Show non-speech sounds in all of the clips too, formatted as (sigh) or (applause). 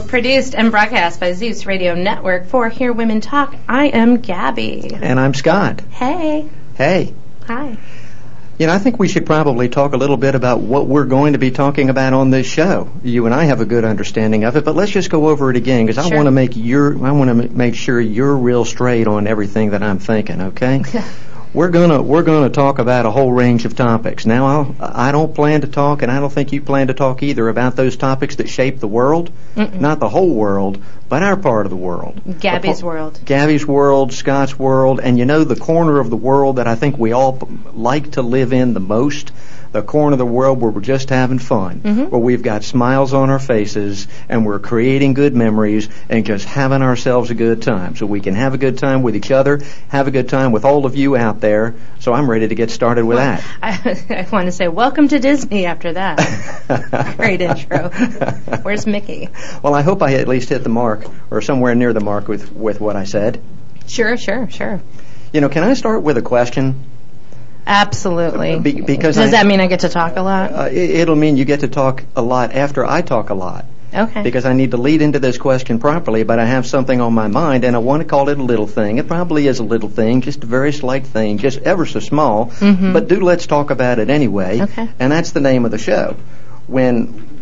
show produced and broadcast by Zeus Radio Network for Hear Women Talk. I am Gabby. And I'm Scott. Hey. Hey. Hi. You know, I think we should probably talk a little bit about what we're going to be talking about on this show. You and I have a good understanding of it, but let's just go over it again because I want to make your I want to make sure you're real straight on everything that I'm thinking. Okay. (laughs) We're gonna we're gonna talk about a whole range of topics. Now I'll, I don't plan to talk, and I don't think you plan to talk either about those topics that shape the world, not the whole world, but our part of the world. Gabby's The World. Gabby's world, Scott's world, and you know the corner of the world that I think we all p- like to live in the most, the corner of the world where we're just having fun, mm-hmm. where we've got smiles on our faces and we're creating good memories and just having ourselves a good time. So we can have a good time with each other, have a good time with all of you out there. So I'm ready to get started with that. I, (laughs) I want to say welcome to Disney after that. (laughs) Great intro. Where's Mickey? Well, I hope I at least hit the mark or somewhere near the mark with, with what I said. Sure, sure, sure. You know, can I start with a question? Absolutely. Be- because Does I- that mean I get to talk a lot? Uh, it, it'll mean you get to talk a lot after I talk a lot. Okay. Because I need to lead into this question properly, but I have something on my mind, and I want to call it a little thing. It probably is a little thing, just a very slight thing, just ever so small. But do let's talk about it anyway. Okay. And that's the name of the show. When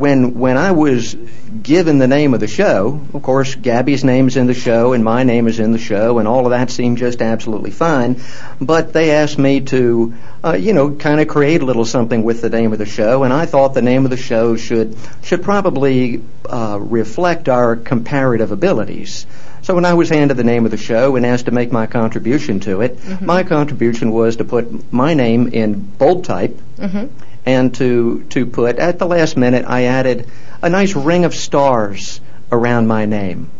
when when I was given the name of the show, of course, Gabby's name's in the show and my name is in the show, and all of that seemed just absolutely fine. But they asked me to, uh, you know, kind of create a little something with the name of the show, and I thought the name of the show should should probably uh, reflect our comparative abilities. So when I was handed the name of the show and asked to make my contribution to it, my contribution was to put my name in bold type and to to put at the last minute I added a nice ring of stars around my name.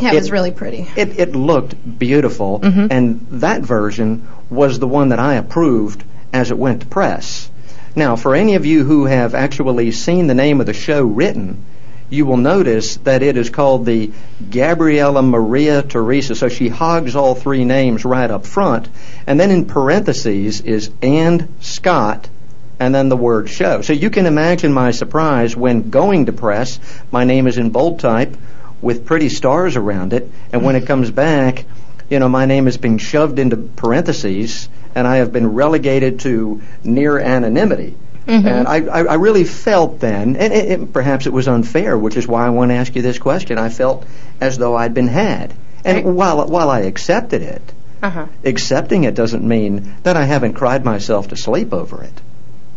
yeah, it was really pretty. It it looked beautiful, mm-hmm. and that version was the one that I approved as it went to press. Now, for any of you who have actually seen the name of the show written, you will notice that it is called the Gabriella Maria Teresa. So she hogs all three names right up front, and then in parentheses is and Scott and then the word show. So you can imagine my surprise when going to press, my name is in bold type with pretty stars around it, and when it comes back, you know, my name has been shoved into parentheses, and I have been relegated to near anonymity. And I, I, I really felt then, and it, it, perhaps it was unfair, which is why I want to ask you this question. I felt as though I'd been had. And Right. while, while I accepted it, Uh-huh. accepting it doesn't mean that I haven't cried myself to sleep over it.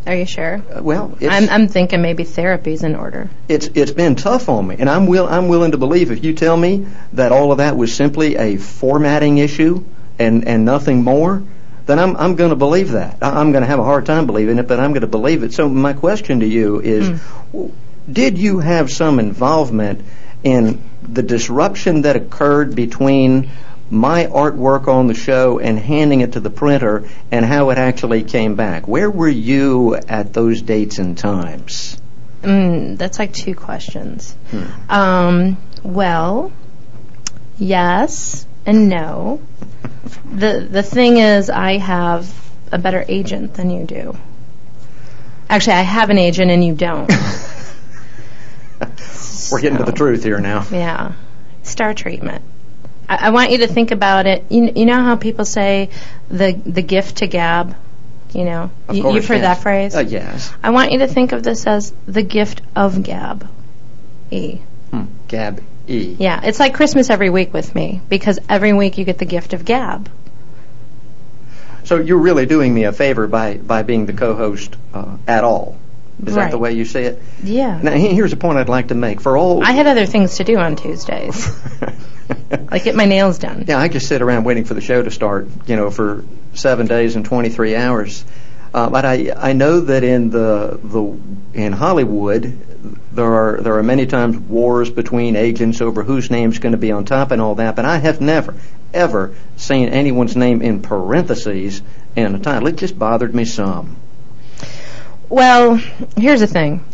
Are you sure? Uh, Well, it's, I'm, I'm thinking maybe therapy's in order. it's it's been tough on me, and I'm will I'm willing to believe if you tell me that all of that was simply a formatting issue and and nothing more, then I'm I'm going to believe that. I- I'm going to have a hard time believing it, but I'm going to believe it. So my question to you is, w- did you have some involvement in the disruption that occurred between my artwork on the show and handing it to the printer and how it actually came back? Where were you at those dates and times? Mm, that's like two questions. Um, well, yes and no. The the thing is, I have a better agent than you do. Actually, I have an agent and you don't. (laughs) We're getting to the truth here now. Yeah, star treatment. I, I want you to think about it. You, you know how people say the the gift to gab. You know, Of you, course, you've heard yes. that phrase. Uh, yes. I want you to think of this as the gift of gab. E. Hmm. Gab E. Yeah, it's like Christmas every week with me because every week you get the gift of gab. So you're really doing me a favor by, by being the co-host uh, at all. Is that the way you see it? Yeah. Now, here's a point I'd like to make. For all... I had other things to do on Tuesdays, (laughs) like get my nails done. Yeah, I just sit around waiting for the show to start, you know, for seven days and 23 hours. Uh, but I I know that in the the in Hollywood there are there are many times wars between agents over whose name's going to be on top and all that. But I have never ever seen anyone's name in parentheses in a title. It just bothered me some. Well, here's the thing.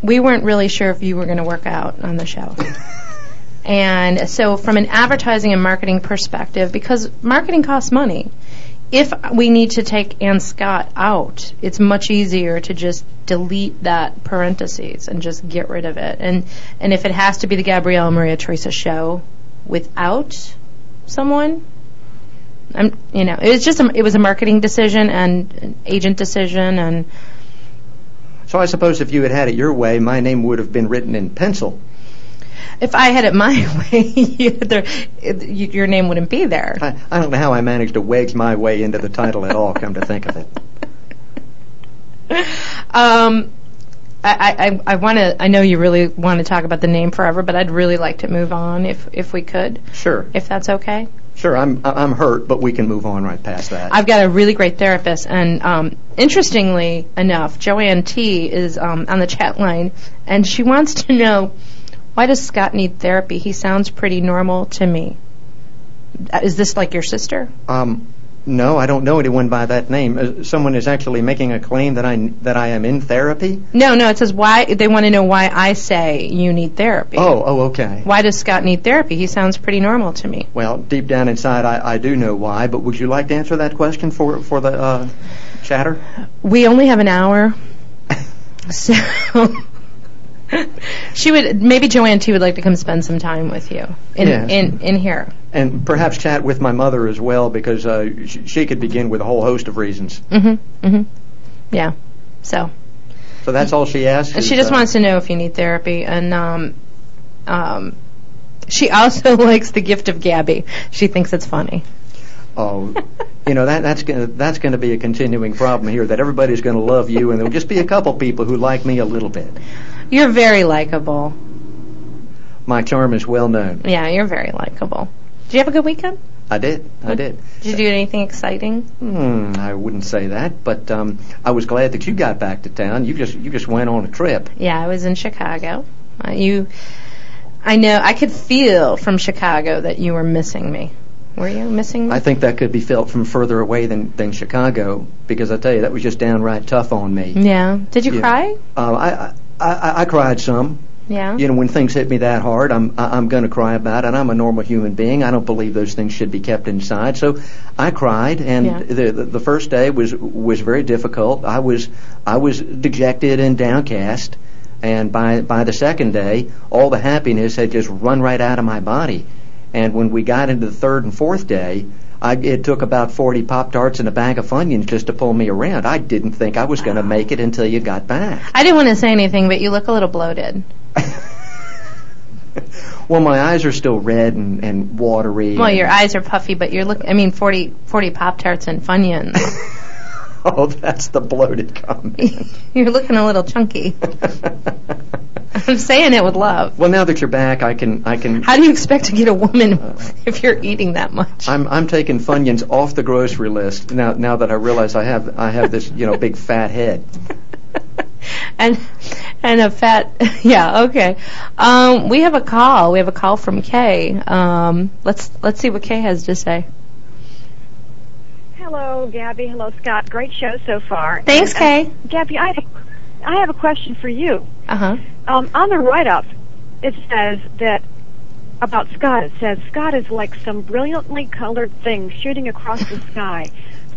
We weren't really sure if you were going to work out on the show. (laughs) and so, from an advertising and marketing perspective, because marketing costs money, if we need to take Ann Scott out, it's much easier to just delete that parentheses and just get rid of it. And and if it has to be the Gabriella Maria Teresa show without someone, I'm you know it was just a, it was a marketing decision and an agent decision and So I suppose if you had had it your way, my name would have been written in pencil. if I had it my (laughs) way, you, there, it, you, your name wouldn't be there. I, I don't know how I managed to wedge my way into the title at all, come to think of it. (laughs) Um, I, I, I want to. I know you really want to talk about the name forever, but I'd really like to move on if if we could, Sure. if that's okay. Sure, I'm, I'm hurt, but we can move on right past that. I've got a really great therapist, and um, interestingly enough, Joanne T is um, on the chat line, and she wants to know why does Scott need therapy? He sounds pretty normal to me. Uh, Is this like your sister? Um, no, I don't know anyone by that name. Uh, someone is actually making a claim that I that I am in therapy. No, no. It says why. They want to know why I say you need therapy. Oh, oh, okay. Why does Scott need therapy? He sounds pretty normal to me. Well, deep down inside, I, I do know why. But would you like to answer that question for for the uh, chatter? We only have an hour, (laughs) so (laughs) she would maybe Joanne T would like to come spend some time with you in in, in here. And perhaps chat with my mother as well, because uh, sh- she could begin with a whole host of reasons. Mm-hmm. Mm-hmm. Yeah. So So that's all she asks. and she just uh, wants to know if you need therapy, and um, um, she also (laughs) likes the gift of Gabby. She thinks it's funny. Oh, you know that that's gonna that's gonna be a continuing problem here. That everybody's gonna love you, and there'll just be a couple people who like me a little bit. You're very likable. My charm is well known. Yeah, you're very likable. Did you have a good weekend? I did, I did. Did you do anything exciting? Hmm, I wouldn't say that, but um, I was glad that you got back to town. You just you just went on a trip. Yeah, I was in Chicago. Uh, you, I know, I could feel from Chicago that you were missing me. Were you missing me? I think that could be felt from further away than, than Chicago, because I tell you that was just downright tough on me. yeah. Did you Yeah. cry? Uh, I, I I I cried some. Yeah. You know, when things hit me that hard, I'm I'm going to cry about it. I'm a normal human being. I don't believe those things should be kept inside. So I cried, and Yeah. the, the the first day was was very difficult. I was I was dejected and downcast, and by by the second day, all the happiness had just run right out of my body. And when we got into the third and fourth day, I, it took about 40 Pop Tarts and a bag of Funyuns just to pull me around. I didn't think I was going to make it until you got back. I didn't want to say anything, but you look a little bloated. (laughs) well, my eyes are still red and, and watery. Well, and- your eyes are puffy, but you're look. I mean, 40, 40 Pop Tarts and Funyuns. (laughs) oh, that's the bloated comment. (laughs) you're looking a little chunky. I'm saying it with love. well, now that you're back, I can I can. How do you expect to get a woman if you're eating that much? I'm I'm taking Funyuns off the grocery list now. Now that I realize I have I have this you know big fat head. and and a fat (laughs) yeah okay um we have a call we have a call from kay um let's let's see what kay has to say Hello, Gabby. Hello, Scott. Great show so far. thanks kay uh, Gabby, I have, a, I have a question for you. uh-huh Um, on the write-up, it says that about Scott. It says Scott is like some brilliantly colored thing shooting across the (laughs) sky,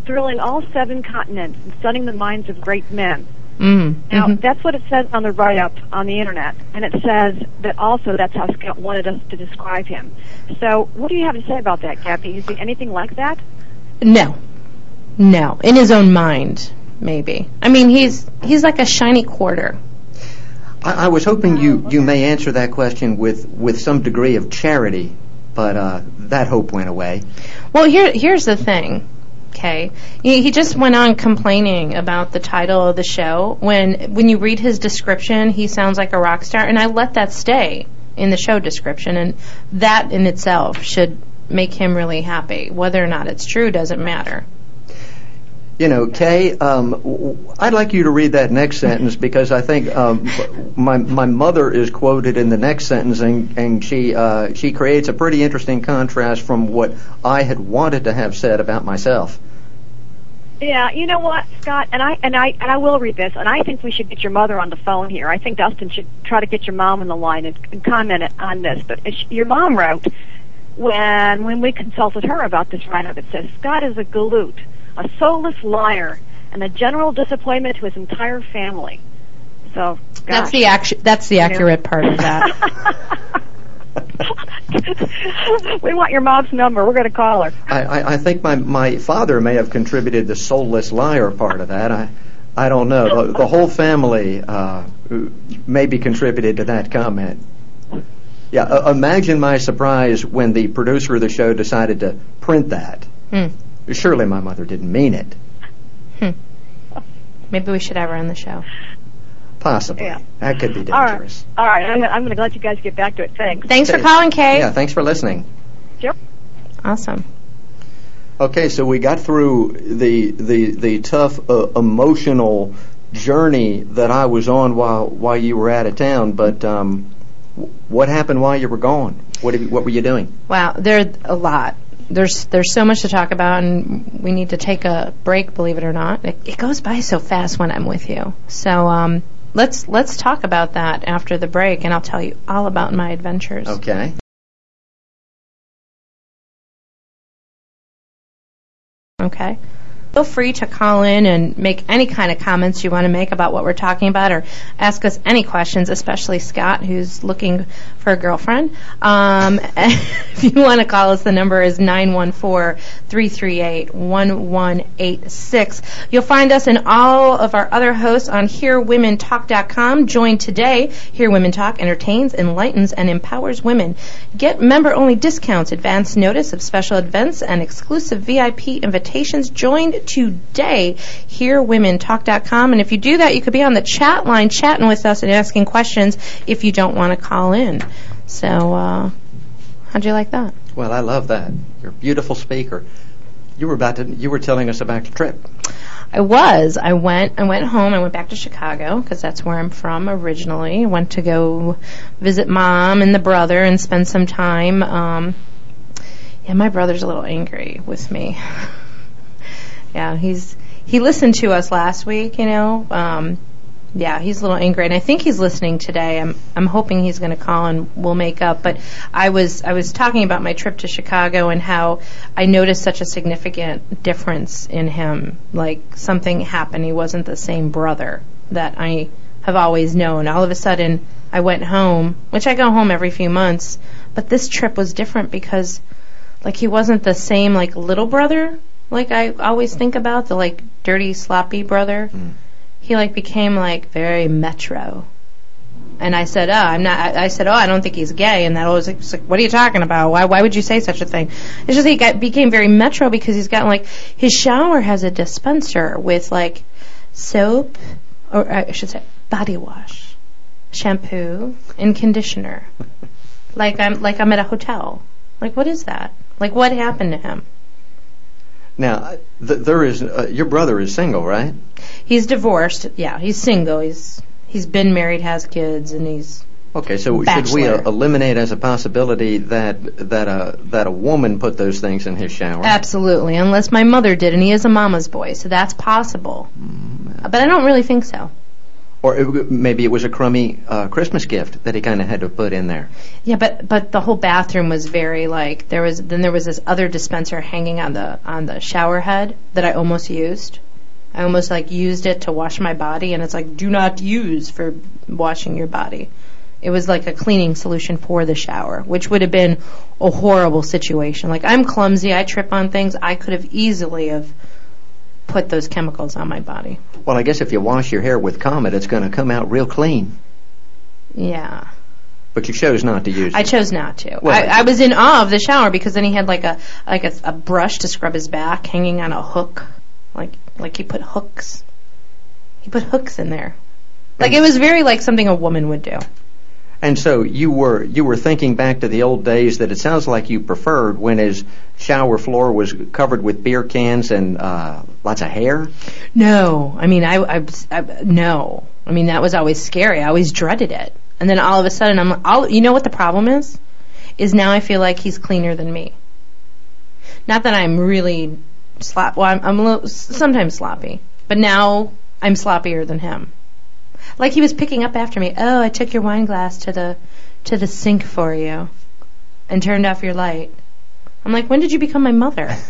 thrilling all seven continents and stunning the minds of great men. Mm Now, mhm. that's what it says on the write-up on the internet, and it says that also that's how Scott wanted us to describe him. So, what do you have to say about that, Gabby? Is he anything like that? no no in his own mind maybe i mean he's he's like a shiny quarter I, I was hoping you you may answer that question with with some degree of charity, but uh, that hope went away. Well, here here's the thing. Okay, he, just went on complaining about the title of the show. When when you read his description, he sounds like a rock star, and I let that stay in the show description, and that in itself should make him really happy. Whether or not it's true doesn't matter. You know, Kay, um, I'd like you to read that next sentence because I think um, my my mother is quoted in the next sentence, and and she uh, she creates a pretty interesting contrast from what I had wanted to have said about myself. Yeah, you know what, Scott, and I and I and I will read this, and I think we should get your mother on the phone here. I think Dustin should try to get your mom on the line and, and comment on this. But it's, your mom wrote when when we consulted her about this write-up, it says Scott is a galoot, a soulless liar, and a general disappointment to his entire family. So, gosh. That's the actu- That's the accurate part of that. (laughs) we want your mom's number. We're going to call her. I, I, I think my, my father may have contributed the soulless liar part of that. I, I don't know. The, the whole family uh, maybe contributed to that comment. Yeah, uh, imagine my surprise when the producer of the show decided to print that. Hmm. Surely my mother didn't mean it. Hmm. Maybe we should have her on the show. Possibly. Yeah. That could be dangerous. All right. I'm, I'm going to let you guys get back to it. Thanks. Thanks for calling, Kay. Yeah, thanks for listening. Sure. Awesome. Okay, so we got through the the the tough uh, emotional journey that I was on while while you were out of town. But um, w- what happened while you were gone? What have you, what were you doing? Wow, there's a lot. There's there's so much to talk about, and we need to take a break. Believe it or not, it, it goes by so fast when I'm with you. So um, let's let's talk about that after the break, and I'll tell you all about my adventures. Okay. Okay. Feel free to call in and make any kind of comments you want to make about what we're talking about or ask us any questions, especially Scott, who's looking for a girlfriend. Um, (laughs) if you want to call us, the number is 914-338-1186. You'll find us and all of our other hosts on HearWomenTalk.com. Join today. Hear Women Talk entertains, enlightens, and empowers women. Get member-only discounts, advance notice of special events, and exclusive VIP invitations. Join today. HearWomenTalk.com. And if you do that, you could be on the chat line chatting with us and asking questions if you don't want to call in. So, uh, how'd you like that? Well, I love that. You're a beautiful speaker. You were about to. You were telling us about your trip. I was. I went. I went home. I went back to Chicago because that's where I'm from originally. I went to go visit mom and the brother and spend some time. Um, yeah, my brother's a little angry with me. (laughs) yeah, he's he listened to us last week. You know. Um, yeah, he's a little angry, and I think he's listening today. I'm I'm hoping he's going to call and we'll make up. But I was I was talking about my trip to Chicago and how I noticed such a significant difference in him. Like something happened. He wasn't the same brother that I have always known. All of a sudden, I went home, which I go home every few months. But this trip was different because, like, he wasn't the same like little brother like I always think about the like dirty sloppy brother mm. he like became like very metro. And I said, "Oh, I'm not." I, I said, "Oh, I don't think he's gay." And that was like, like, "What are you talking about? Why? Why would you say such a thing?" It's just he got became very metro because he's got like his shower has a dispenser with like soap, or uh, I should say body wash, shampoo, and conditioner. (laughs) like I'm like I'm at a hotel. Like what is that? Like what happened to him? Now, th- there is. Uh, your brother is single, right? He's divorced. Yeah, he's single. He's he's been married, has kids, and he's Okay, so should we uh, eliminate as a possibility that that a that a woman put those things in his shower? absolutely unless my mother did, and he is a mama's boy, so that's possible. But I don't really think so. Or it, maybe it was a crummy uh, Christmas gift that he kind of had to put in there. Yeah, but but the whole bathroom was very like there was then there was this other dispenser hanging on the on the shower head that I almost used. I almost like used it to wash my body, and it's like do not use for washing your body. It was like a cleaning solution for the shower, which would have been a horrible situation. Like I'm clumsy, I trip on things. I could have easily have put those chemicals on my body. Well, I guess if you wash your hair with Comet, it's going to come out real clean. Yeah. But you chose not to use I it. chose not to. Well, I, I was in awe of the shower because then he had like a like a, a brush to scrub his back hanging on a hook, like like he put hooks. He put hooks in there. Like it was very like something a woman would do. And so you were you were thinking back to the old days that it sounds like you preferred when his shower floor was covered with beer cans and uh, lots of hair. No, I mean I, I, I no. I mean that was always scary. I always dreaded it. And then all of a sudden I'm all you know what the problem is? Is now I feel like he's cleaner than me. Not that I'm really slop. Well, I'm, I'm little sometimes sloppy, but now I'm sloppier than him. Like he was picking up after me. Oh, I took your wine glass to the to the sink for you, and turned off your light. I'm like, when did you become my mother? (laughs)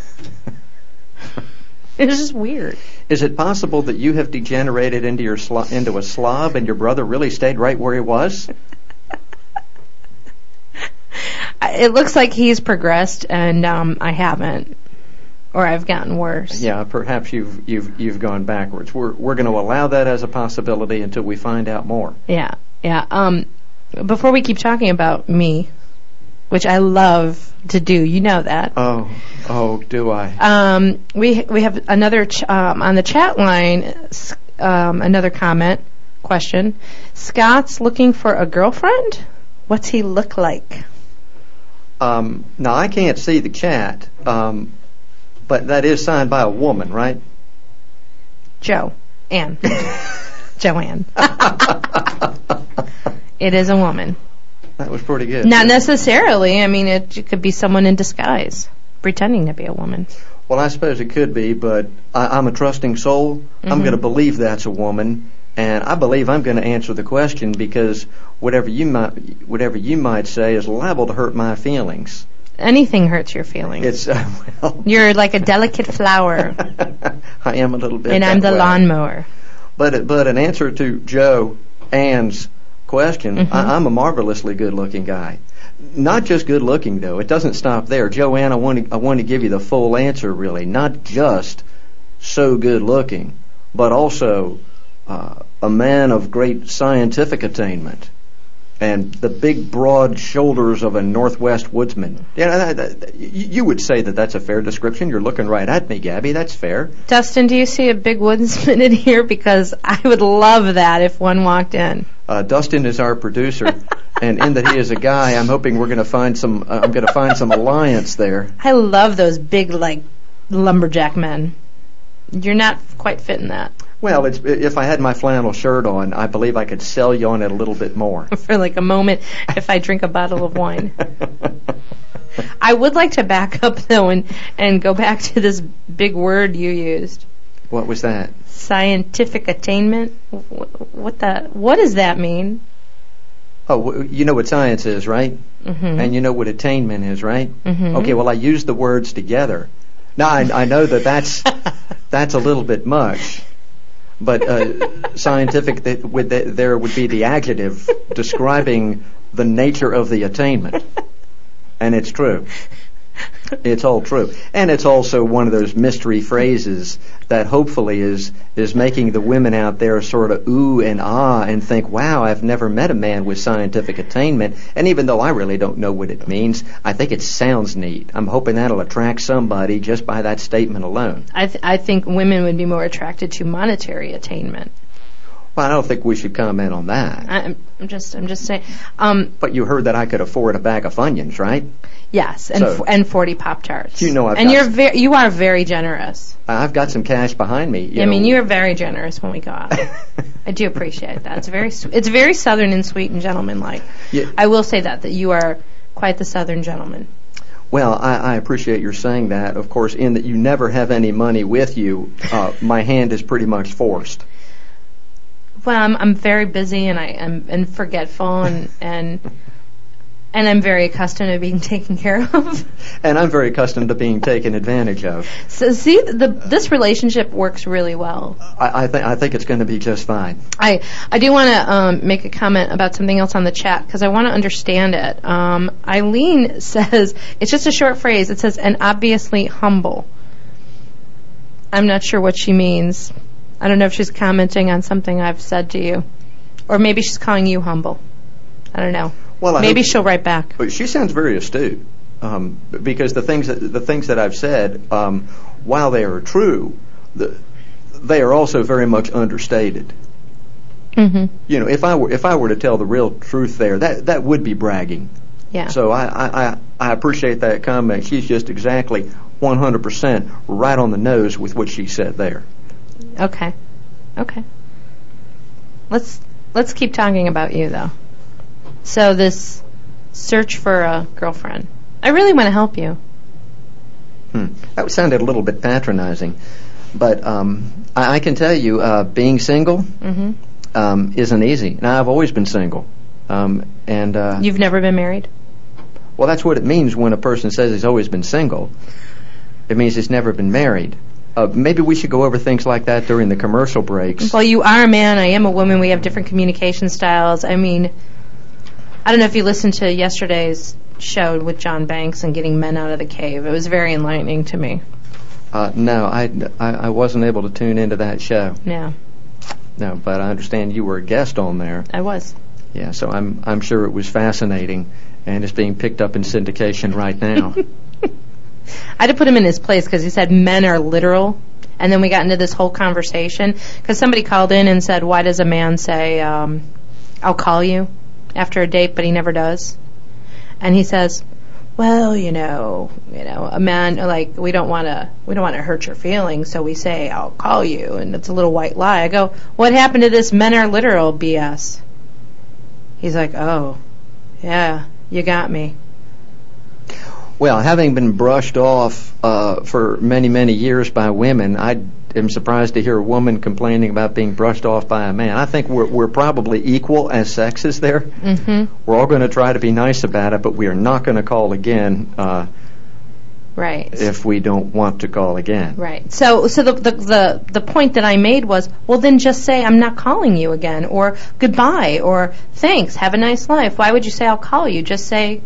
It's just weird. Is it possible that you have degenerated into your slo- into a slob and your brother really stayed right where he was? (laughs) It looks like he's progressed, and um, I haven't, or I've gotten worse. Yeah, perhaps you've you've you've gone backwards. We're we're going to allow that as a possibility until we find out more. Yeah, yeah. Um, before we keep talking about me, which I love to do, you know that. Oh, oh, do I? Um, we we have another ch- um, on the chat line. Um, another comment question. Scott's looking for a girlfriend. What's he look like? Um, now I can't see the chat, um, but that is signed by a woman, right? Joe. Ann. (laughs) Joanne. It is a woman. That was pretty good. Not necessarily. I mean, it, it could be someone in disguise, pretending to be a woman. Well, I suppose it could be, but I, I'm a trusting soul. I'm Mhm. going to believe that's a woman, and I believe I'm going to answer the question because whatever you might whatever you might say is liable to hurt my feelings. Anything hurts your feelings. It's uh, well. You're like a delicate flower, (laughs) I am a little bit. and I'm the way. lawnmower. But but in answer to Joe Ann's question, Mhm. I, I'm a marvelously good-looking guy. Not just good-looking though. It doesn't stop there. Joanne, I want to I want to give you the full answer. Really, not just so good-looking, but also uh, a man of great scientific attainment. And the big, broad shoulders of a Northwest woodsman. Yeah, that, that, you would say that that's a fair description. You're looking right at me, Gabby. That's fair. Dustin, do you see a big woodsman in here? Because I would love that if one walked in. Uh, Dustin is our producer, (laughs) and in that he is a guy, I'm hoping we're going to find some. Uh, I'm going to find some alliance there. I love those big, like, lumberjack men. You're not quite fitting that Well, it's, if I had my flannel shirt on, I believe I could sell you on it a little bit more. (laughs) for like a moment if I drink a bottle of wine. (laughs) I would like to back up though and, and go back to this big word you used. what was that? Scientific attainment. What the? What does that mean? Oh, you know what science is, right? Mm-hmm. And you know what attainment is, right? Mhm. Okay, well, I used the words together. Now, I, I know that that's (laughs) that's a little bit much, but uh, scientific would there would be the adjective describing the nature of the attainment, and it's true. It's all true, and it's also one of those mystery phrases that hopefully is is making the women out there sort of ooh and ah and think, "Wow, I've never met a man with scientific attainment." And even though I really don't know what it means, I think it sounds neat. I'm hoping that'll attract somebody just by that statement alone. I th- I think women would be more attracted to monetary attainment. Well, I don't think we should comment on that. I'm I'm just I'm just saying. Um, But you heard that I could afford a bag of Funyuns, right? yes, and So- f- and forty pop tarts. You know I've and got you're some- very you are very generous. I've got some cash behind me. You I mean, know. you're very generous when we go out. (laughs) I do appreciate that. It's very it's very southern and sweet and gentlemanlike. Yeah. I will say that that you are quite the southern gentleman. Well, I, I appreciate your saying that. Of course, in that you never have any money with you, uh, my hand is pretty much forced. Well, I'm I'm very busy and I am and forgetful and and and I'm very accustomed to being (laughs) taken care of. And I'm very accustomed to being taken advantage of. so see, the this relationship works really well. I, I think I think it's going to be just fine. I I do want to um, make a comment about something else on the chat because I want to understand it. Um, Eileen (laughs) says it's just a short phrase. It says and obviously humble. I'm not sure what she means. I don't know if she's commenting on something I've said to you, or maybe she's calling you humble. I don't know. Well, I maybe hope- she'll write back. But she sounds very astute, um, because the things that the things that I've said, um, while they are true, the, they are also very much understated. Mm-hmm. You know, if I were if I were to tell the real truth there, that that would be bragging. Yeah. So I, I, I, I appreciate that comment. She's just exactly 100% right on the nose with what she said there. Okay. Okay. Let's let's keep talking about you though. So this search for a girlfriend. I really want to help you. Hmm. That sounded a little bit patronizing, but um, I, I can tell you, uh, being single hmm um, isn't easy. Now I've always been single, um, and uh, You've never been married? well, that's what it means when a person says he's always been single. It means he's never been married. Uh, maybe we should go over things like that during the commercial breaks. Well, you are a man. I am a woman. We have different communication styles. I mean, I don't know if you listened to yesterday's show with John Banks and getting men out of the cave. It was very enlightening to me. Uh, no, I, I, I wasn't able to tune into that show. Yeah, No, but I understand you were a guest on there. I was. Yeah, so I'm I'm sure it was fascinating, and it's being picked up in syndication right now. (laughs) I had to put him in his place because he said men are literal. And then we got into this whole conversation because somebody called in and said, "Why does a man say um, I'll call you after a date, but he never does?" And he says, "Well, you know, you know, a man like we don't want to we don't want to hurt your feelings, so we say I'll call you, and it's a little white lie." I go, "What happened to this men are literal BS?" He's like, "Oh, yeah, you got me." Well, having been brushed off uh, for many, many years by women, I am surprised to hear a woman complaining about being brushed off by a man. I think we're, we're probably equal as sexes there. Mm-hmm. We're all going to try to be nice about it, but we are not going to call again uh, Right. if we don't want to call again. Right. So, so the, the the the point that I made was, well, then just say I'm not calling you again, or goodbye, or thanks, have a nice life. Why would you say I'll call you? Just say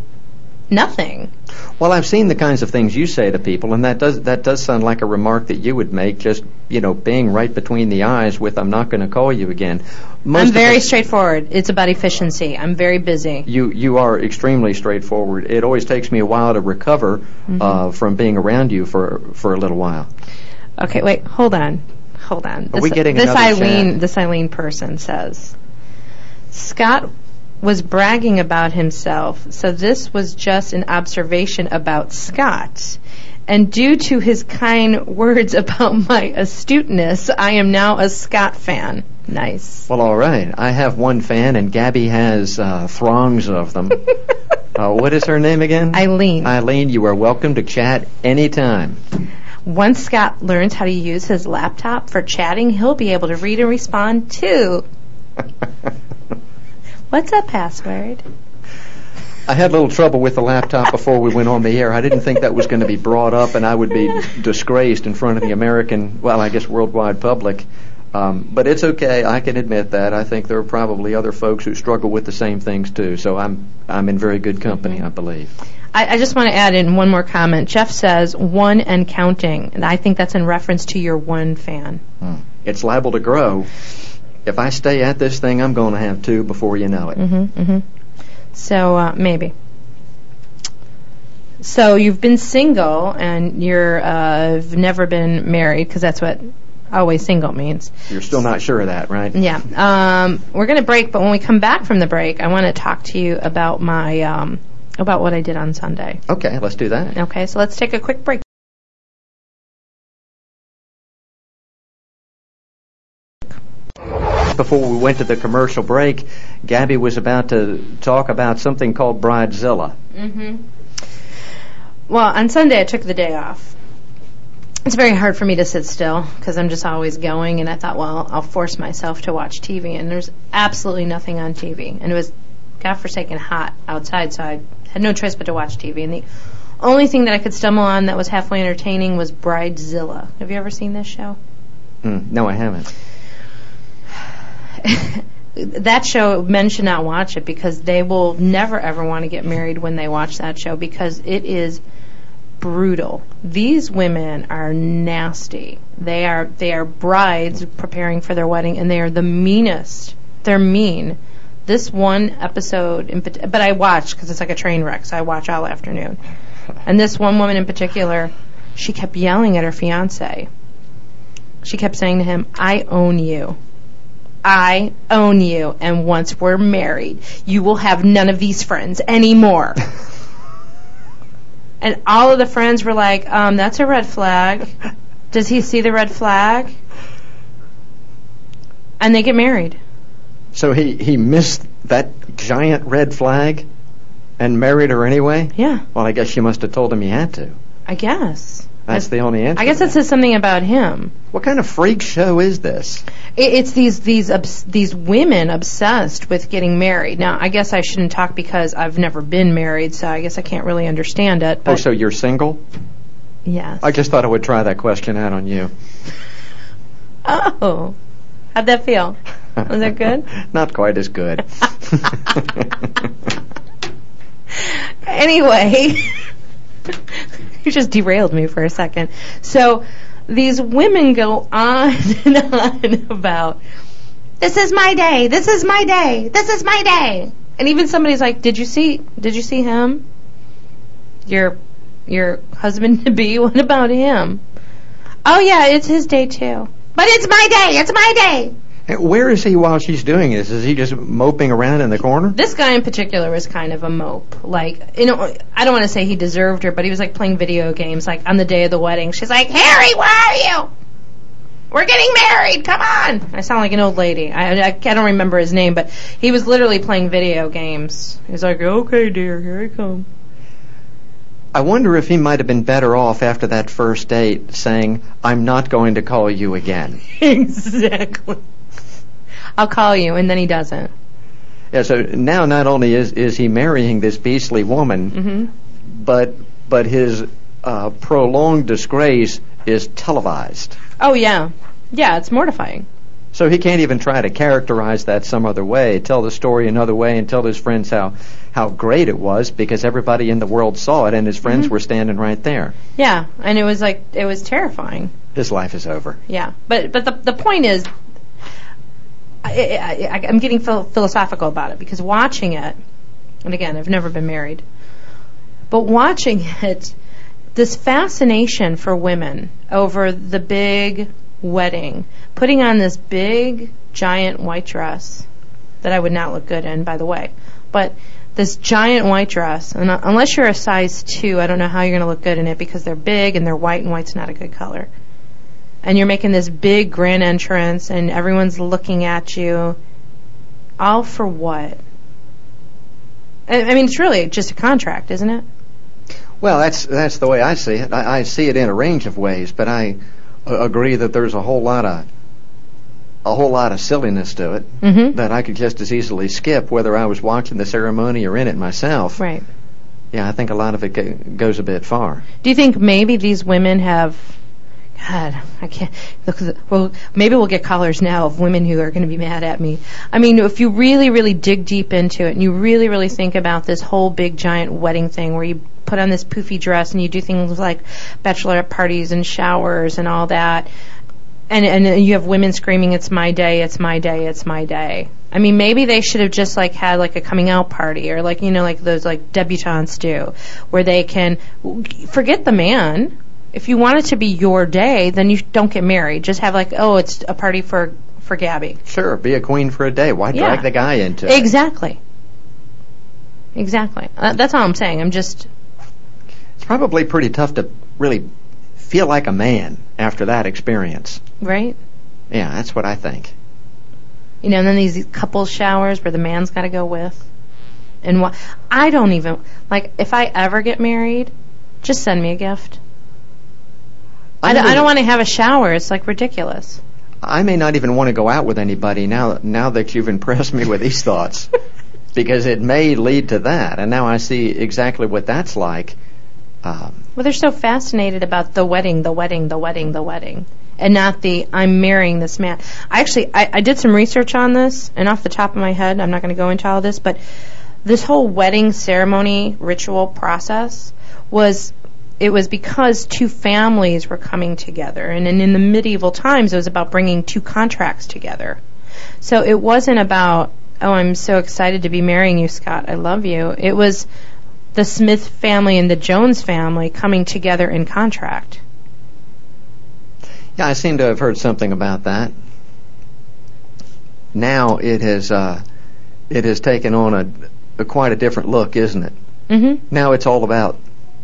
nothing. Well, I've seen the kinds of things you say to people, and that does that does sound like a remark that you would make, just you know, being right between the eyes with "I'm not going to call you again." Most I'm very us- straightforward. It's about efficiency. I'm very busy. You you are extremely straightforward. It always takes me a while to recover Mm-hmm. uh, from being around you for for a little while. Okay, wait, hold on, hold on. Are we getting this Eileen? chat? This Eileen person says Scott was bragging about himself, so this was just an observation about Scott. And due to his kind words (laughs) about my astuteness, I am now a Scott fan. Nice. Well, all right. I have one fan, and Gabby has uh, throngs of them. (laughs) uh, what is her name again? Eileen. Eileen, you are welcome to chat anytime. Once Scott learns how to use his laptop for chatting, he'll be able to read and respond too. (laughs) What's a password? I had a little trouble with the laptop before we went on the air. I didn't think that was going to be brought up, and I would be disgraced in front of the American, well, I guess worldwide public. Um, but it's okay. I can admit that. I think there are probably other folks who struggle with the same things too. So I'm I'm in very good company, I believe. I, I just want to add in one more comment. Jeff says one and counting, and I think that's in reference to your one fan. It's liable to grow. If I stay at this thing, I'm going to have two before you know it. Mm-hmm, mm-hmm. So uh, maybe. So you've been single, and you're uh, have never been married, because that's what always single means. You're still not sure of that, right? Yeah. Um, we're going to break, but when we come back from the break, I want to talk to you about my um, about what I did on Sunday. Okay, let's do that. Okay, so let's take a quick break. Before we went to the commercial break, Gabby was about to talk about something called Bridezilla. Mm-hmm. Well, on Sunday I took the day off. It's very hard for me to sit still because I'm just always going, and I thought, well, I'll force myself to watch TV, and there's absolutely nothing on TV, and it was godforsaken hot outside, so I had no choice but to watch TV, and the only thing that I could stumble on that was halfway entertaining was Bridezilla. Have you ever seen this show? Hmm, no, I haven't. That show men should not watch it because they will never ever want to get married when they watch that show because it is brutal. These women are nasty. They are they are brides preparing for their wedding and they are the meanest. They're mean. This one episode in but I watch cuz it's like a train wreck, so I watch all afternoon. And this one woman in particular, she kept yelling at her fiance. She kept saying to him, "I own you." I own you, and once we're married, you will have none of these friends anymore. (laughs) and all of the friends were like, um, that's a red flag. Does he see the red flag? And they get married. So he, he missed that giant red flag and married her anyway? Yeah, Well, I guess she must have told him he had to. I guess. That's the only answer. I guess that says something about him. What kind of freak show is this? It, it's these these obs- these women obsessed with getting married. Now, I guess I shouldn't talk because I've never been married, so I guess I can't really understand it. But Oh, so you're single? Yes. I just thought I would try that question out on you. Oh. How'd that feel? Was that good? (laughs) Not quite as good. (laughs) (laughs) anyway, (laughs) you just derailed me for a second. So these women go on (laughs) and on about this is my day, this is my day, this is my day. And even somebody's like, Did you see did you see him? Your your husband to be, (laughs) what about him? Oh yeah, it's his day too. But it's my day, it's my day. Where is he while she's doing this? Is he just moping around in the corner? This guy in particular was kind of a mope. Like, you know, I don't want to say he deserved her, but he was like playing video games. Like on the day of the wedding, she's like, "Harry, where are you? We're getting married. Come on!" I sound like an old lady. I, I, I don't remember his name, but he was literally playing video games. He's like, "Okay, dear, here I come." I wonder if he might have been better off after that first date saying, I'm not going to call you again. (laughs) exactly. I'll call you, and then he doesn't. Yeah, so now not only is, is he marrying this beastly woman, Mm-hmm. but, but his uh, prolonged disgrace is televised. Oh, yeah. Yeah, it's mortifying. So he can't even try to characterize that some other way, tell the story another way, and tell his friends how, how great it was because everybody in the world saw it and his friends Mm-hmm. were standing right there. Yeah, and it was like, it was terrifying. His life is over. Yeah, but but the the point is, I, I, I'm getting phil- philosophical about it because watching it, and again, I've never been married, but watching it, this fascination for women over the big wedding, putting on this big giant white dress that I would not look good in, by the way, but this giant white dress, and uh, unless you're a size two, I don't know how you're going to look good in it because they're big and they're white, and white's not a good color and you're making this big grand entrance and everyone's looking at you all for what I, I mean it's really just a contract isn't it Well, that's that's the way I see it. I, I see it in a range of ways, but I uh, agree that there's a whole lot of a whole lot of silliness to it mm-hmm that I could just as easily skip whether I was watching the ceremony or in it myself. right Yeah, I think a lot of it go- goes a bit far. do you think maybe these women have God, I can't. Look, well, maybe we'll get callers now of women who are going to be mad at me. I mean, if you really, really dig deep into it, and you really, really think about this whole big giant wedding thing, where you put on this poofy dress and you do things like bachelorette parties and showers and all that, and and you have women screaming, "It's my day! It's my day! It's my day!" I mean, maybe they should have just like had like a coming out party, or like you know, like those like debutantes do, where they can forget the man. If you want it to be your day, then you don't get married. Just have like, oh, it's a party for for Gabby. Sure, be a queen for a day. Why Yeah. drag the guy into it? Exactly. Exactly. Uh, that's all I'm saying. I'm just It's probably pretty tough to really feel like a man after that experience. right. Yeah, that's what I think. You know, and then these couple showers where the man's got to go with. And what I don't even like. If I ever get married, just send me a gift. I, don't- I don't want to have a shower. It's like ridiculous. I may not even want to go out with anybody now. Now that you've impressed me with these thoughts, (laughs) because it may lead to that, and now I see exactly what that's like. Um, Well, they're so fascinated about the wedding, the wedding, the wedding, the wedding, and not the I'm marrying this man. I actually I, I did some research on this, and off the top of my head, I'm not going to go into all this, but this whole wedding ceremony ritual process was it was because two families were coming together, and, and in the medieval times, it was about bringing two contracts together. So it wasn't about oh I'm so excited to be marrying you, Scott. I love you. It was the Smith family and the Jones family coming together in contract. yeah, I seem to have heard something about that. Now it has uh, it has taken on a, a quite a different look, isn't it? Mm-hmm. Now it's all about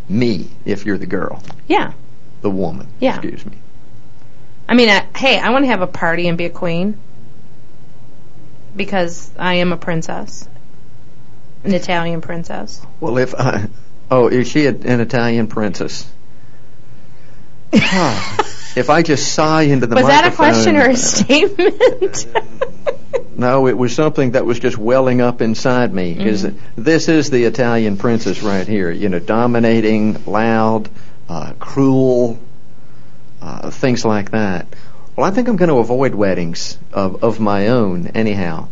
me. If you're the girl, Yeah. the woman. Yeah. Excuse me. I mean, I, hey, I want to have a party and be a queen because I am a princess, an Italian princess. Well, if I, oh, is she a, an Italian princess? (laughs) if I just sigh into the was that a question or a (laughs) statement? (laughs) No, it was something that was just welling up inside me. Is Mm-hmm. this is the Italian princess right here? You know, dominating, loud, uh, cruel, uh, things like that. Well, I think I'm going to avoid weddings of, of my own anyhow.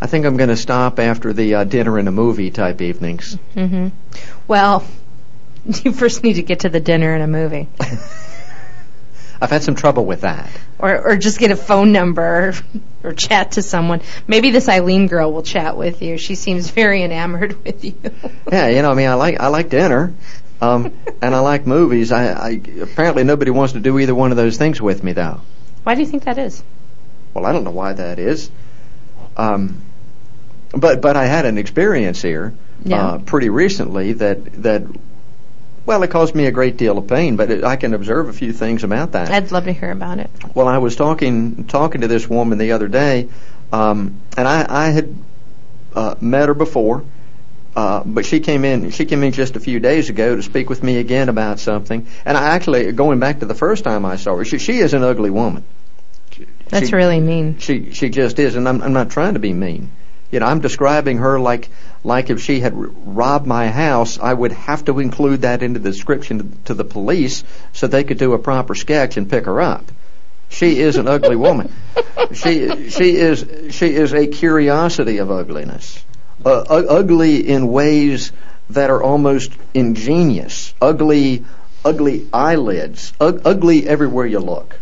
I think I'm going to stop after the uh, dinner and a movie type evenings. hmm Well, (laughs) you first need to get to the dinner and a movie. (laughs) I've had some trouble with that. Or, or just get a phone number or chat to someone. Maybe this Eileen girl will chat with you. She seems very enamored with you. Yeah, you know, I mean, I like I like dinner, um, and I like movies. I, I apparently nobody wants to do either one of those things with me, though. Why do you think that is? Well, I don't know why that is. Um, but but I had an experience here Yeah. uh, pretty recently that that well, it caused me a great deal of pain. But it, I can observe a few things about that. I'd love to hear about it. Well, I was talking talking to this woman the other day, um, and I, I had uh, met her before, uh, but she came in. She came in just a few days ago to speak with me again about something. And I actually, going back to the first time I saw her, she, she is an ugly woman. That's She- really mean. She she just is, and I'm I'm not trying to be mean. You know, I'm describing her like like if she had robbed my house, I would have to include that into the description to, the police so they could do a proper sketch and pick her up. She is an ugly woman. She she is she is a curiosity of ugliness. Uh, u- ugly in ways that are almost ingenious. Ugly ugly eyelids. U- ugly everywhere you look.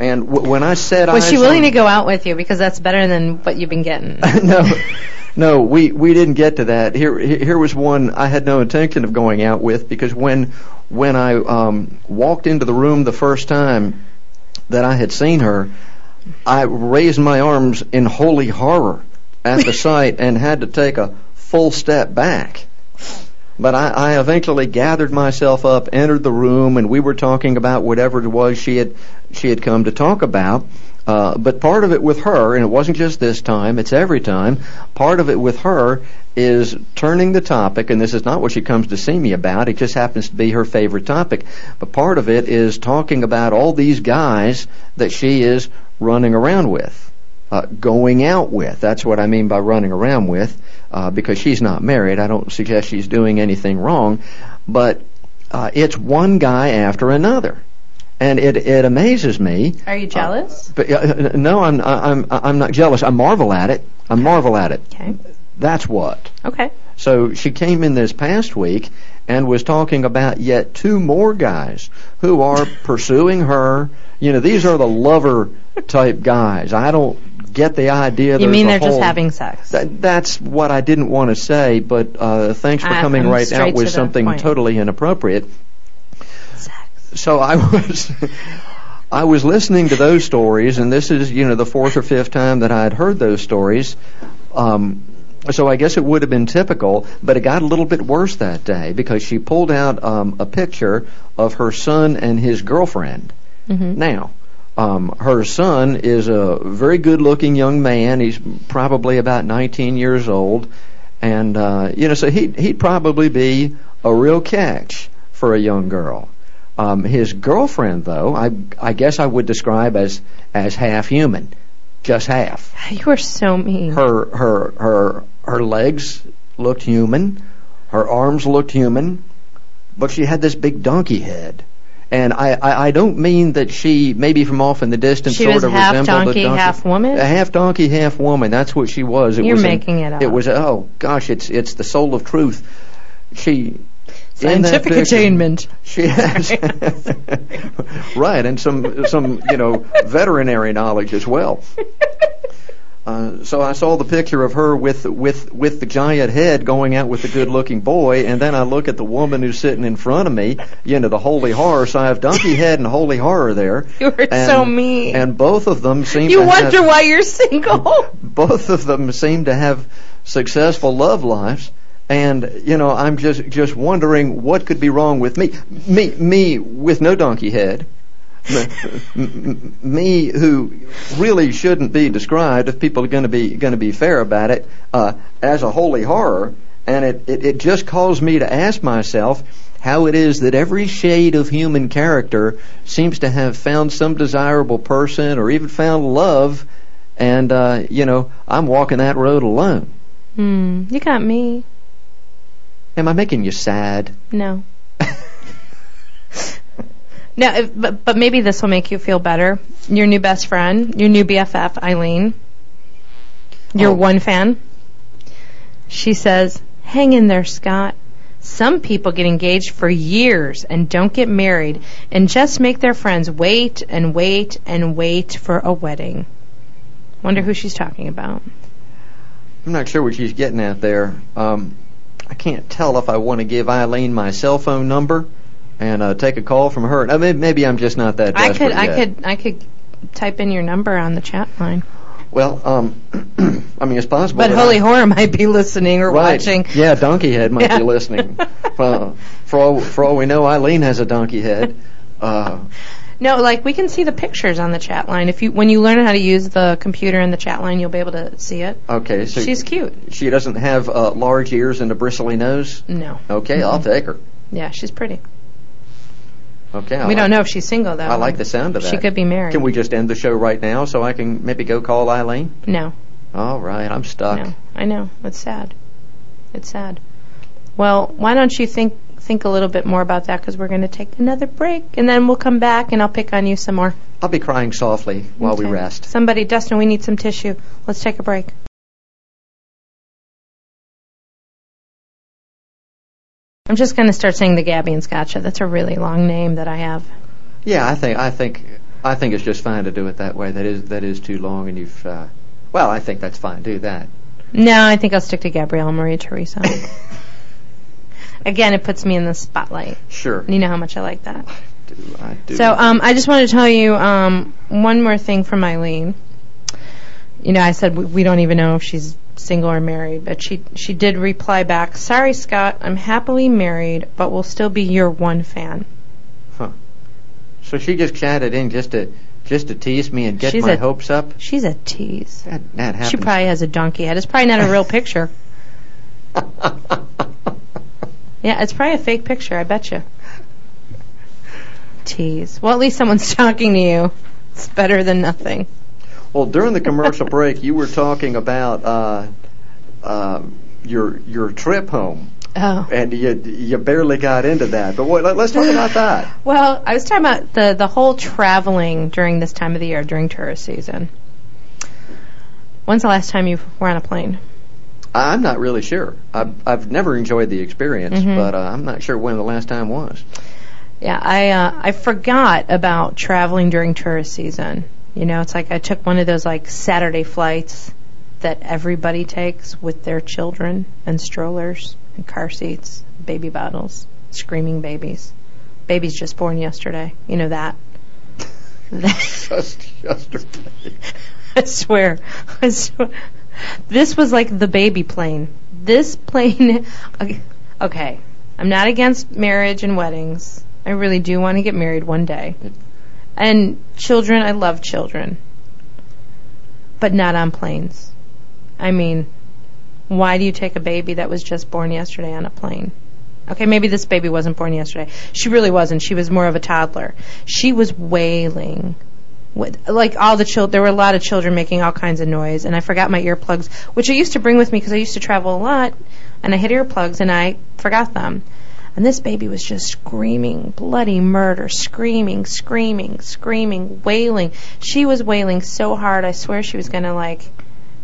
And w- when I said Was she willing on- to go out with you? Because that's better than what you've been getting. (laughs) no, no, we we didn't get to that. Here here was one I had no intention of going out with because when when I um, walked into the room the first time that I had seen her, I raised my arms in holy horror at the (laughs) sight and had to take a full step back. But I, I eventually gathered myself up, entered the room, and we were talking about whatever it was she had she had come to talk about. Uh, but part of it with her, and it wasn't just this time; it's every time. Part of it with her is turning the topic, and this is not what she comes to see me about. It just happens to be her favorite topic. But part of it is talking about all these guys that she is running around with, uh, going out with. That's what I mean by running around with uh, because she's not married. I don't suggest she's doing anything wrong, but uh, it's one guy after another, and it it amazes me. Are you jealous? But uh, no, I'm I'm I'm not jealous. I marvel at it. I marvel at it. Okay. That's what. Okay. So she came in this past week and was talking about yet two more guys who are pursuing her. You know, these are the lover type guys. I don't get the idea. You mean they're just having sex? that, that's what I didn't want to say, but uh, thanks for I- coming I'm right out with something point. totally inappropriate. Sex. So I was, (laughs) I was listening to those stories, and this is you know the fourth or fifth time that I had heard those stories. Um, so I guess it would have been typical, but it got a little bit worse that day because she pulled out um, a picture of her son and his girlfriend. Mm-hmm. Now, um, her son is a very good-looking young man. He's probably about 19 years old, and uh, you know, so he he'd probably be a real catch for a young girl. Um, his girlfriend, though, I I guess I would describe as as half human, just half. (laughs) You are so mean. Her her her her legs looked human, her arms looked human, but she had this big donkey head. And I, I, I don't mean that she maybe from off in the distance She sort of half resembled donkey, a donkey, half woman? A half donkey, half woman. That's what she was. It You're was an- making it up. It was oh gosh, it's it's the soul of truth. She Scientific attainment. (laughs) she has (laughs) right, and some some you know (laughs) veterinary knowledge as well. Uh, so I saw the picture of her with with with the giant head going out with the good-looking boy, and then I look at the woman who's sitting in front of me. You know, the holy horror. So I have donkey head and holy horror there. (laughs) You are and, so mean. And both of them seem you wonder have, why you're single. (laughs) both of them seem to have successful love lives. And you know, I'm just just wondering what could be wrong with me, me, me with no donkey head, me who really shouldn't be described if people are going to be going to be fair about it uh, as a holy horror. And it, it it just caused me to ask myself how it is that every shade of human character seems to have found some desirable person or even found love, and uh, you know, I'm walking that road alone. Hmm. You got me. Am I making you sad? No. (laughs) Now, if, but, but maybe this will make you feel better. Your new best friend, your new BFF, Eileen, your Oh. one fan, she says, hang in there, Scott. Some people get engaged for years and don't get married and just make their friends wait and wait and wait for a wedding. Wonder who she's talking about. I'm not sure what she's getting at there. Um, I can't tell if I want to give Eileen my cell phone number and uh, take a call from her. I mean, maybe I'm just not that I could, I could, I could type in your number on the chat line. Well, um, (clears throat) I mean, it's possible. But Holy I- Horror might be listening or right. watching. Yeah, Donkey Head might Yeah. be listening. (laughs) well, for all for all we know, Eileen has a donkey head. Uh, No, like we can see the pictures on the chat line. If you when you learn how to use the computer in the chat line, you'll be able to see it. okay, so She's cute. she doesn't have uh, large ears and a bristly nose. No. Okay, I'll take her. Yeah, she's pretty. Okay, I we like, don't know if she's single though. I like the sound of that. She could be married. Can we just end the show right now so I can maybe go call Eileen? No. All right, I'm stuck. No. I know. It's sad. It's sad. Well, why don't you think think a little bit more about that because we're going to take another break and then we'll come back and I'll pick on you some more. I'll be crying softly while we Okay. rest. Somebody, Dustin, we need some tissue. Let's take a break. I'm just going to start saying the Gabby and Scotcha. That's a really long name that I have. Yeah, I think I think I think it's just fine to do it that way. That is that is too long, and you've. Uh, well, I think that's fine. Do that. No, I think I'll stick to Gabriella Maria Teresa. (laughs) Again, it puts me in the spotlight. Sure. You know how much I like that. I Do, I do. So um, I just wanted to tell you um, one more thing from Eileen. You know, I said we, we don't even know if she's single or married, but she she did reply back. Sorry, Scott, I'm happily married, but will still be your one fan. Huh. so she just chatted in just to just to tease me and get She's my a- hopes up. She's a tease. That, that happens. She probably has a donkey head. It's probably not a real picture. (laughs) Yeah, it's probably a fake picture. I bet you. Tease. Well, at least someone's (laughs) talking to you. It's better than nothing. Well, during the commercial (laughs) break, you were talking about uh, um your your trip home, Oh. and you you barely got into that. But what, let, let's talk about that. (laughs) Well, I was talking about the the whole traveling during this time of the year, during tourist season. When's the last time you were on a plane? I'm not really sure. I've, I've never enjoyed the experience, Mhm. but uh, I'm not sure when the last time was. Yeah, I uh, I forgot about traveling during tourist season. You know, it's like I took one of those like Saturday flights that everybody takes with their children and strollers and car seats, baby bottles, screaming babies. Babies just born yesterday. You know that. (laughs) Just yesterday. (laughs) I swear. I swear. This was like the baby plane. This plane. Okay, (laughs) okay. I'm not against marriage and weddings. I really do want to get married one day. And children, I love children. But not on planes. I mean, why do you take a baby that was just born yesterday on a plane? Okay, maybe this baby wasn't born yesterday. She really wasn't. She was more of a toddler. She was wailing with like all the children there were a lot of children making all kinds of noise and i forgot my earplugs which i used to bring with me because i used to travel a lot and i had earplugs and i forgot them and this baby was just screaming bloody murder screaming screaming screaming wailing she was wailing so hard i swear she was going to like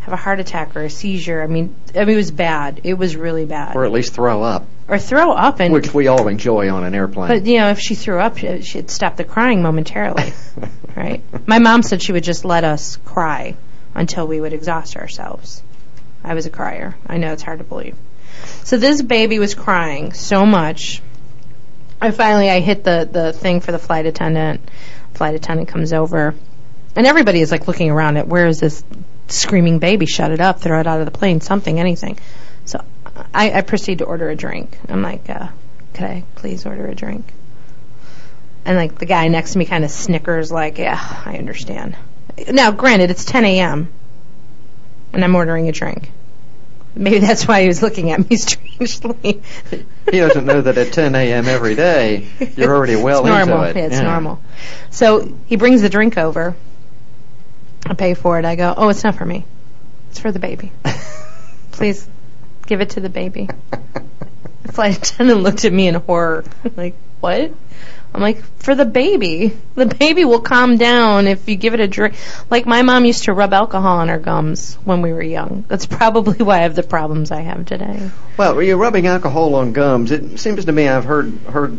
have a heart attack or a seizure i mean i mean it was bad it was really bad Or at least throw up, or throw up and which we all enjoy on an airplane. but you know if she threw up she- she'd stop the crying momentarily (laughs) right? My mom said she would just let us cry until we would exhaust ourselves. I was a crier. I know it's hard to believe. So this baby was crying so much. I finally I hit the the thing for the flight attendant. Flight attendant comes over, and everybody is like looking around at where is this screaming baby? Shut it up! Throw it out of the plane! Something, anything. So I, I proceed to order a drink. I'm like, uh, could I please order a drink? And like the guy next to me kind of snickers, like, yeah, I understand. Now, granted, it's 10 a.m. and I'm ordering a drink. Maybe that's why he was looking at me (laughs) strangely. he doesn't know that at 10 a.m. every day you're already well it's normal. into it. Yeah, it's Yeah. normal. So he brings the drink over. I pay for it. I go, oh, it's not for me. It's for the baby. (laughs) Please give it to the baby. The flight attendant looked at me in horror. (laughs) like, what? I'm like, for the baby. The baby will calm down if you give it a drink. Like my mom used to rub alcohol on her gums when we were young. That's probably why I have the problems I have today. Well, you're rubbing alcohol on gums, it seems to me I've heard heard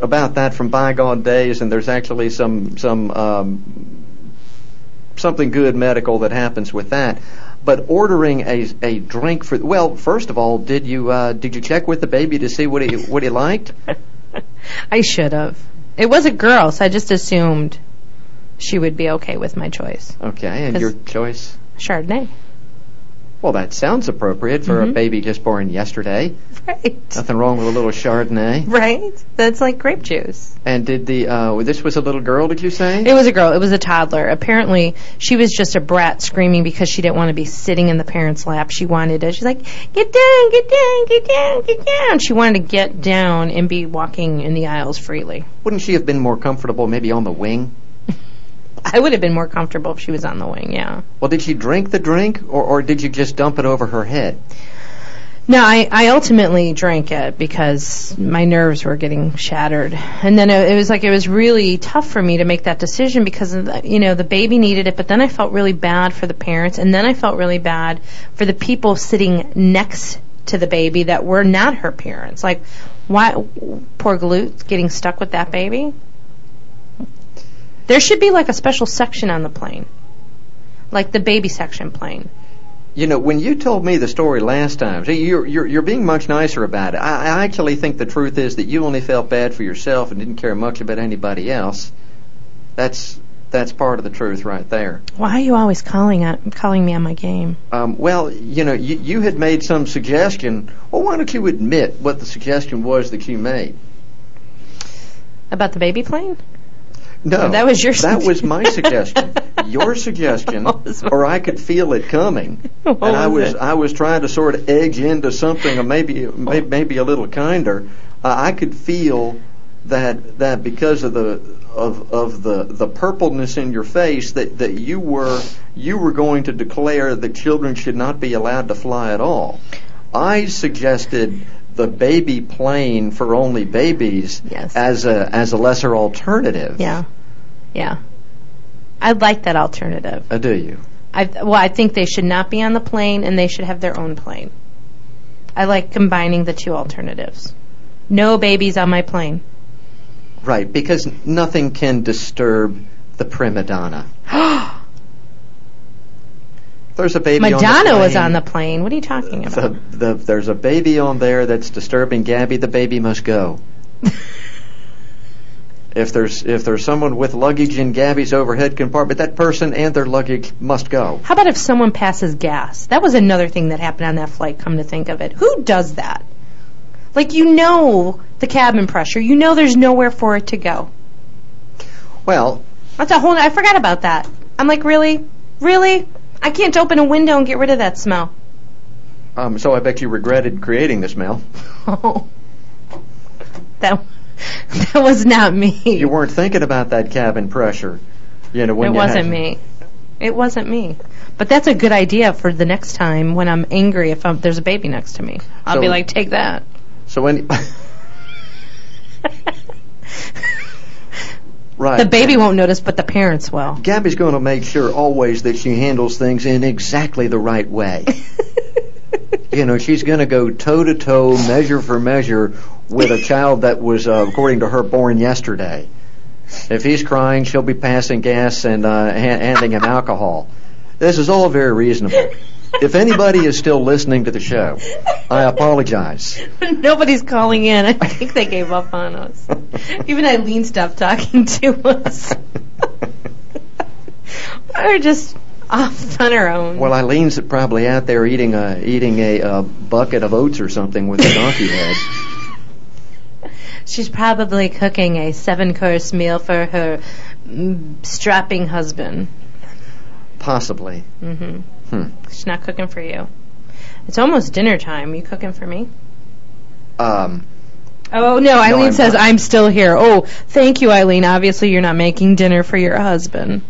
about that from bygone days, and there's actually some some um, something good medical that happens with that. But ordering a a drink for well, first of all, did you uh, did you check with the baby to see what he what he liked? (laughs) (laughs) I should have. It was a girl, so I just assumed she would be okay with my choice. Okay, and your choice? Chardonnay. Well, that sounds appropriate for a baby just born yesterday. Right. Nothing wrong with a little Chardonnay. Right? That's like grape juice. And did the uh, this was a little girl? Did you say? It was a girl. It was a toddler. Apparently, she was just a brat screaming because she didn't want to be sitting in the parents' lap. She wanted to. She's like, "Get down, get down, get down, get down." She wanted to get down and be walking in the aisles freely. Wouldn't she have been more comfortable maybe on the wing? I would have been more comfortable if she was on the wing. Yeah. Well, did she drink the drink, or, or did you just dump it over her head? No, I, I ultimately drank it because my nerves were getting shattered. And then it, it was like it was really tough for me to make that decision because you know the baby needed it, but then I felt really bad for the parents, and then I felt really bad for the people sitting next to the baby that were not her parents. Like, why poor Glute getting stuck with that baby? There should be like a special section on the plane, like the baby section plane. You know, when you told me the story last time, see, you're you're, you're being much nicer about it. I, I actually think the truth is that you only felt bad for yourself and didn't care much about anybody else. That's that's part of the truth right there. Why are you always calling at, calling me on my game? Um, well, you know, you, you had made some suggestion. Well, why don't you admit what the suggestion was that you made? About the baby plane? No, That was your That was my suggestion. (laughs) your suggestion, What was my- or I could feel it coming, and I was? I was trying to sort of edge into something, or maybe may- maybe a little kinder. Uh, I could feel that that because of the of of the the purpleness in your face that that you were you were going to declare that children should not be allowed to fly at all. I suggested the baby plane for only babies Yes. as a as a lesser alternative. Yeah. Yeah. I like that alternative. Uh, do you? I well, I think they should not be on the plane and they should have their own plane. I like combining the two alternatives. No babies on my plane. Right, because nothing can disturb the prima donna. (gasps) (gasps) There's a baby on the Madonna was on the plane. What are you talking The, about? the, there's a baby on there that's disturbing Gabby. The baby must go. (laughs) if there's if there's someone with luggage in Gabby's overhead compartment, that person and their luggage must go. How about if someone passes gas? That was another thing that happened on that flight, come to think of it. Who does that? Like, you know the cabin pressure. You know there's nowhere for it to go. Well, That's a whole, I forgot about that. I'm like, really? Really? I can't open a window and get rid of that smell. um, so I bet you regretted creating the smell. Oh. That, that was not me. You weren't thinking about that cabin pressure. You know when it wasn't me. It wasn't me. But that's a good idea for the next time when I'm angry if I'm, there's a baby next to me. I'll So- be like, take that. So when (laughs) (laughs) right, The baby won't notice, but the parents will. Gabby's going to make sure always that she handles things in exactly the right way. (laughs) you know, she's going to go toe to toe, measure for measure with a child that was, uh, according to her, born yesterday. If he's crying, she'll be passing gas and uh, ha- handing him alcohol. This is all very reasonable. If anybody is still listening to the show, I apologize. (laughs) Nobody's calling in. I think they gave up on us. Even Eileen stopped talking to us. (laughs) We're just off on our own. Well, Eileen's probably out there eating a eating a, uh bucket of oats or something with a donkey head. She's probably cooking a seven course meal for her mm, strapping husband. Possibly. hmm Hmm. She's not cooking for you. It's almost dinner time. You cooking for me? Um, Oh no, Eileen I'm says not. I'm still here. Oh, thank you, Eileen. Obviously, you're not making dinner for your husband.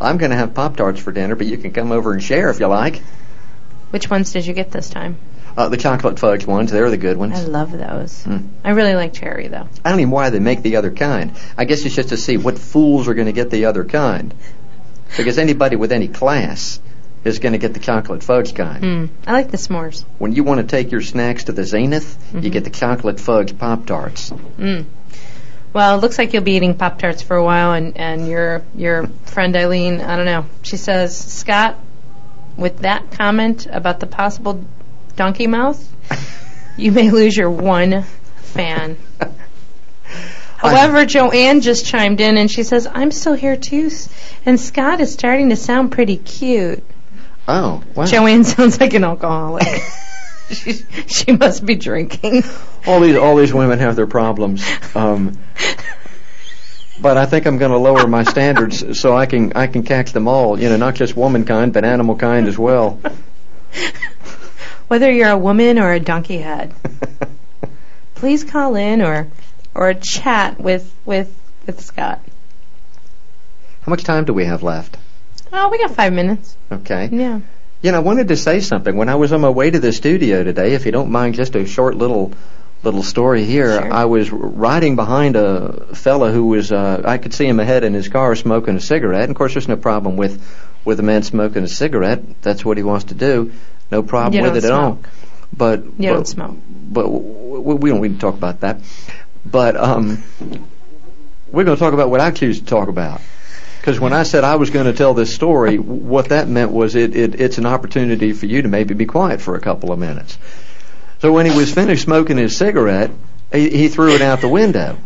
I'm going to have Pop Tarts for dinner, but you can come over and share if you like. Which ones did you get this time? Uh, the chocolate fudge ones, they're the good ones. I love those. Mm. I really like cherry though. I don't even know why they make the other kind. I guess it's just to see what fools are going to get the other kind. Because anybody with any class is going to get the chocolate fudge kind. Mm. I like the s'mores. When you want to take your snacks to the zenith, you Mhm. get the chocolate fudge Pop Tarts. Mm. Well, it looks like you'll be eating Pop Tarts for a while, and, and your your friend Eileen, I don't know. She says, Scott, with that comment about the possible donkey mouth, you may lose your one fan. (laughs) However, Joanne just chimed in and she says, I'm still here too, and Scott is starting to sound pretty cute. Oh, wow. Joanne sounds like an alcoholic. (laughs) she, she must be drinking. all these all these women have their problems. Um, but I think I'm going to lower my standards so I can I can catch them all. You know, not just womankind, but animal kind as well. (laughs) Whether you're a woman or a donkey head, (laughs) please call in or or chat with with with Scott. How much time do we have left? Oh, we got five minutes. Okay. Yeah. You know, I wanted to say something. When I was on my way to the studio today, if you don't mind, just a short little little story here. Sure. I was riding behind a fella who was uh, I could see him ahead in his car smoking a cigarette. And of course, there's no problem with with a man smoking a cigarette. That's what he wants to do. No problem You with it at all. smoke. But You but, don't smoke. But we don't need to talk about that. But um, we're going to talk about what I choose to talk about. Because when I said I was going to tell this story, what that meant was it, it it's an opportunity for you to maybe be quiet for a couple of minutes. So when he was finished smoking his cigarette, he, he threw it out the window,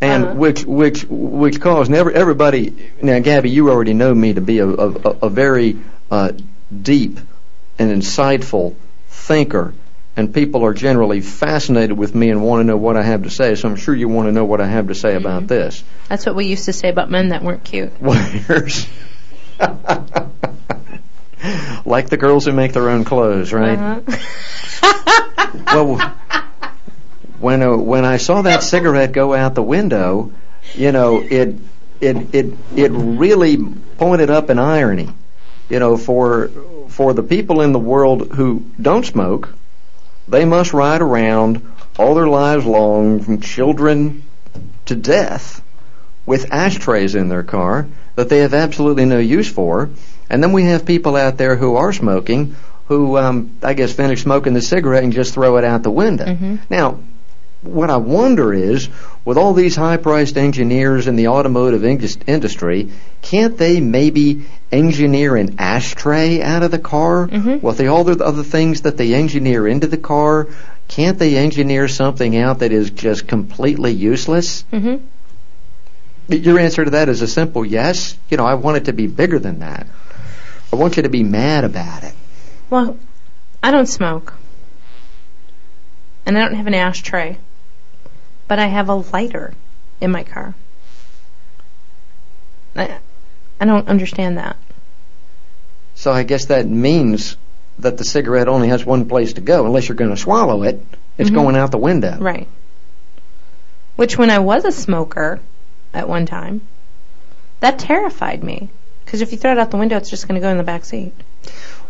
and Uh-huh. which which which caused every, everybody. Now, Gabby, you already know me to be a a, a- a very uh, deep and insightful thinker, and people are generally fascinated with me and want to know what I have to say. So I'm sure you want to know what I have to say about this. That's what we used to say about men that weren't cute. (laughs) (laughs) Like the girls who make their own clothes, right? Uh-huh. (laughs) Well, when uh, when I saw that cigarette go out the window, you know, it it it it really pointed up an irony, you know, for for the people in the world who don't smoke, they must ride around all their lives long, from children to death, with ashtrays in their car that they have absolutely no use for. And then we have people out there who are smoking, who um, I guess finish smoking the cigarette and just throw it out the window. Mhm. Now, what I wonder is, with all these high-priced engineers in the automotive indus- industry, can't they maybe engineer an ashtray out of the car? Mhm. With the, all the other things that they engineer into the car, can't they engineer something out that is just completely useless? hmm Your answer to that is a simple yes. You know, I want it to be bigger than that. I want you to be mad about it. Well, I don't smoke. And I don't have an ashtray. But I have a lighter in my car. I, I don't understand that. So I guess that means that the cigarette only has one place to go. Unless you're going to swallow it, it's Mhm. going out the window. Right. Which, when I was a smoker at one time, that terrified me. Because if you throw it out the window, it's just going to go in the back seat.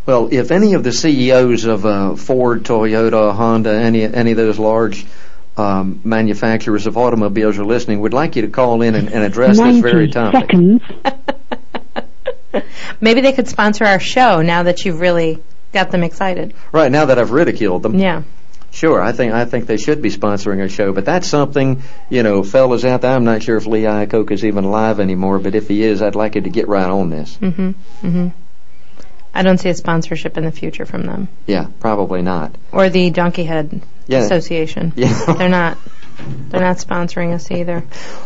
Well, if any of the CEOs of uh, Ford, Toyota, Honda, any any of those large um, manufacturers of automobiles are listening, we'd like you to call in and, and address this very 90 topic. seconds. (laughs) Maybe they could sponsor our show now that you've really got them excited. Right now that I've ridiculed them, Yeah. Sure, I think I think they should be sponsoring our show, but that's something you know, fellas out there. I'm not sure if Lee Iacocca is even alive anymore, but if he is, I'd like you to get right on this. Mm-hmm. Mm-hmm. I don't see a sponsorship in the future from them. Yeah, probably not. Or the Donkey Head Yeah. Association. (laughs) Yeah. They're not. They're not sponsoring us either.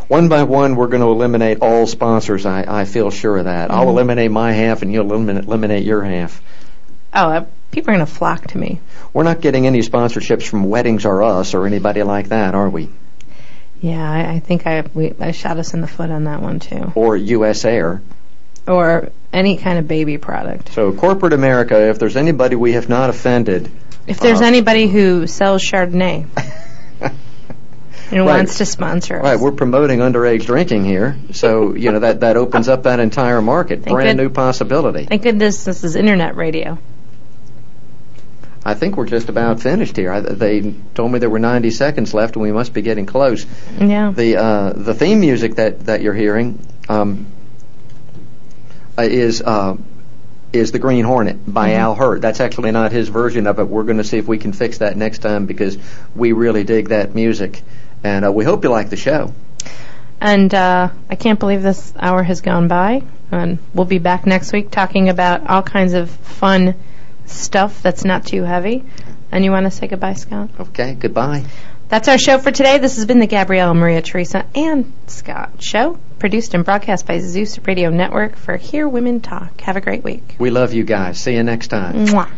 One by one, we're going to eliminate all sponsors. I, I feel sure of that. I'll Mhm. eliminate my half, and you'll eliminate, eliminate your half. Oh, uh, people are going to flock to me. We're not getting any sponsorships from Weddings or Us or anybody like that, are we? Yeah, I, I think I we, I shot us in the foot on that one too. Or U.S. Air. Or any kind of baby product. So, corporate America, if there's anybody we have not offended, If there's Uh, anybody who sells Chardonnay (laughs) and Right. wants to sponsor us, Right, we're promoting underage drinking here, so you know that that opens up that entire market, Thank brand good- new possibility. thank goodness this is internet radio. I think we're just about finished here. I, they told me there were 90 seconds left, and we must be getting close. Yeah. The uh, the theme music that, that you're hearing um, uh, is uh, is the Green Hornet by Mm-hmm. Al Hirt. That's actually not his version of it. We're going to see if we can fix that next time because we really dig that music, and uh, we hope you like the show. And uh, I can't believe this hour has gone by. And we'll be back next week talking about all kinds of fun stuff that's not too heavy. And you want to say goodbye, Scott? Okay, goodbye. That's our show for today. This has been the Gabriella, Maria, Teresa, and Scott show, produced and broadcast by Zeus Radio Network for Hear Women Talk. Have a great week. We love you guys. See you next time. Mwah.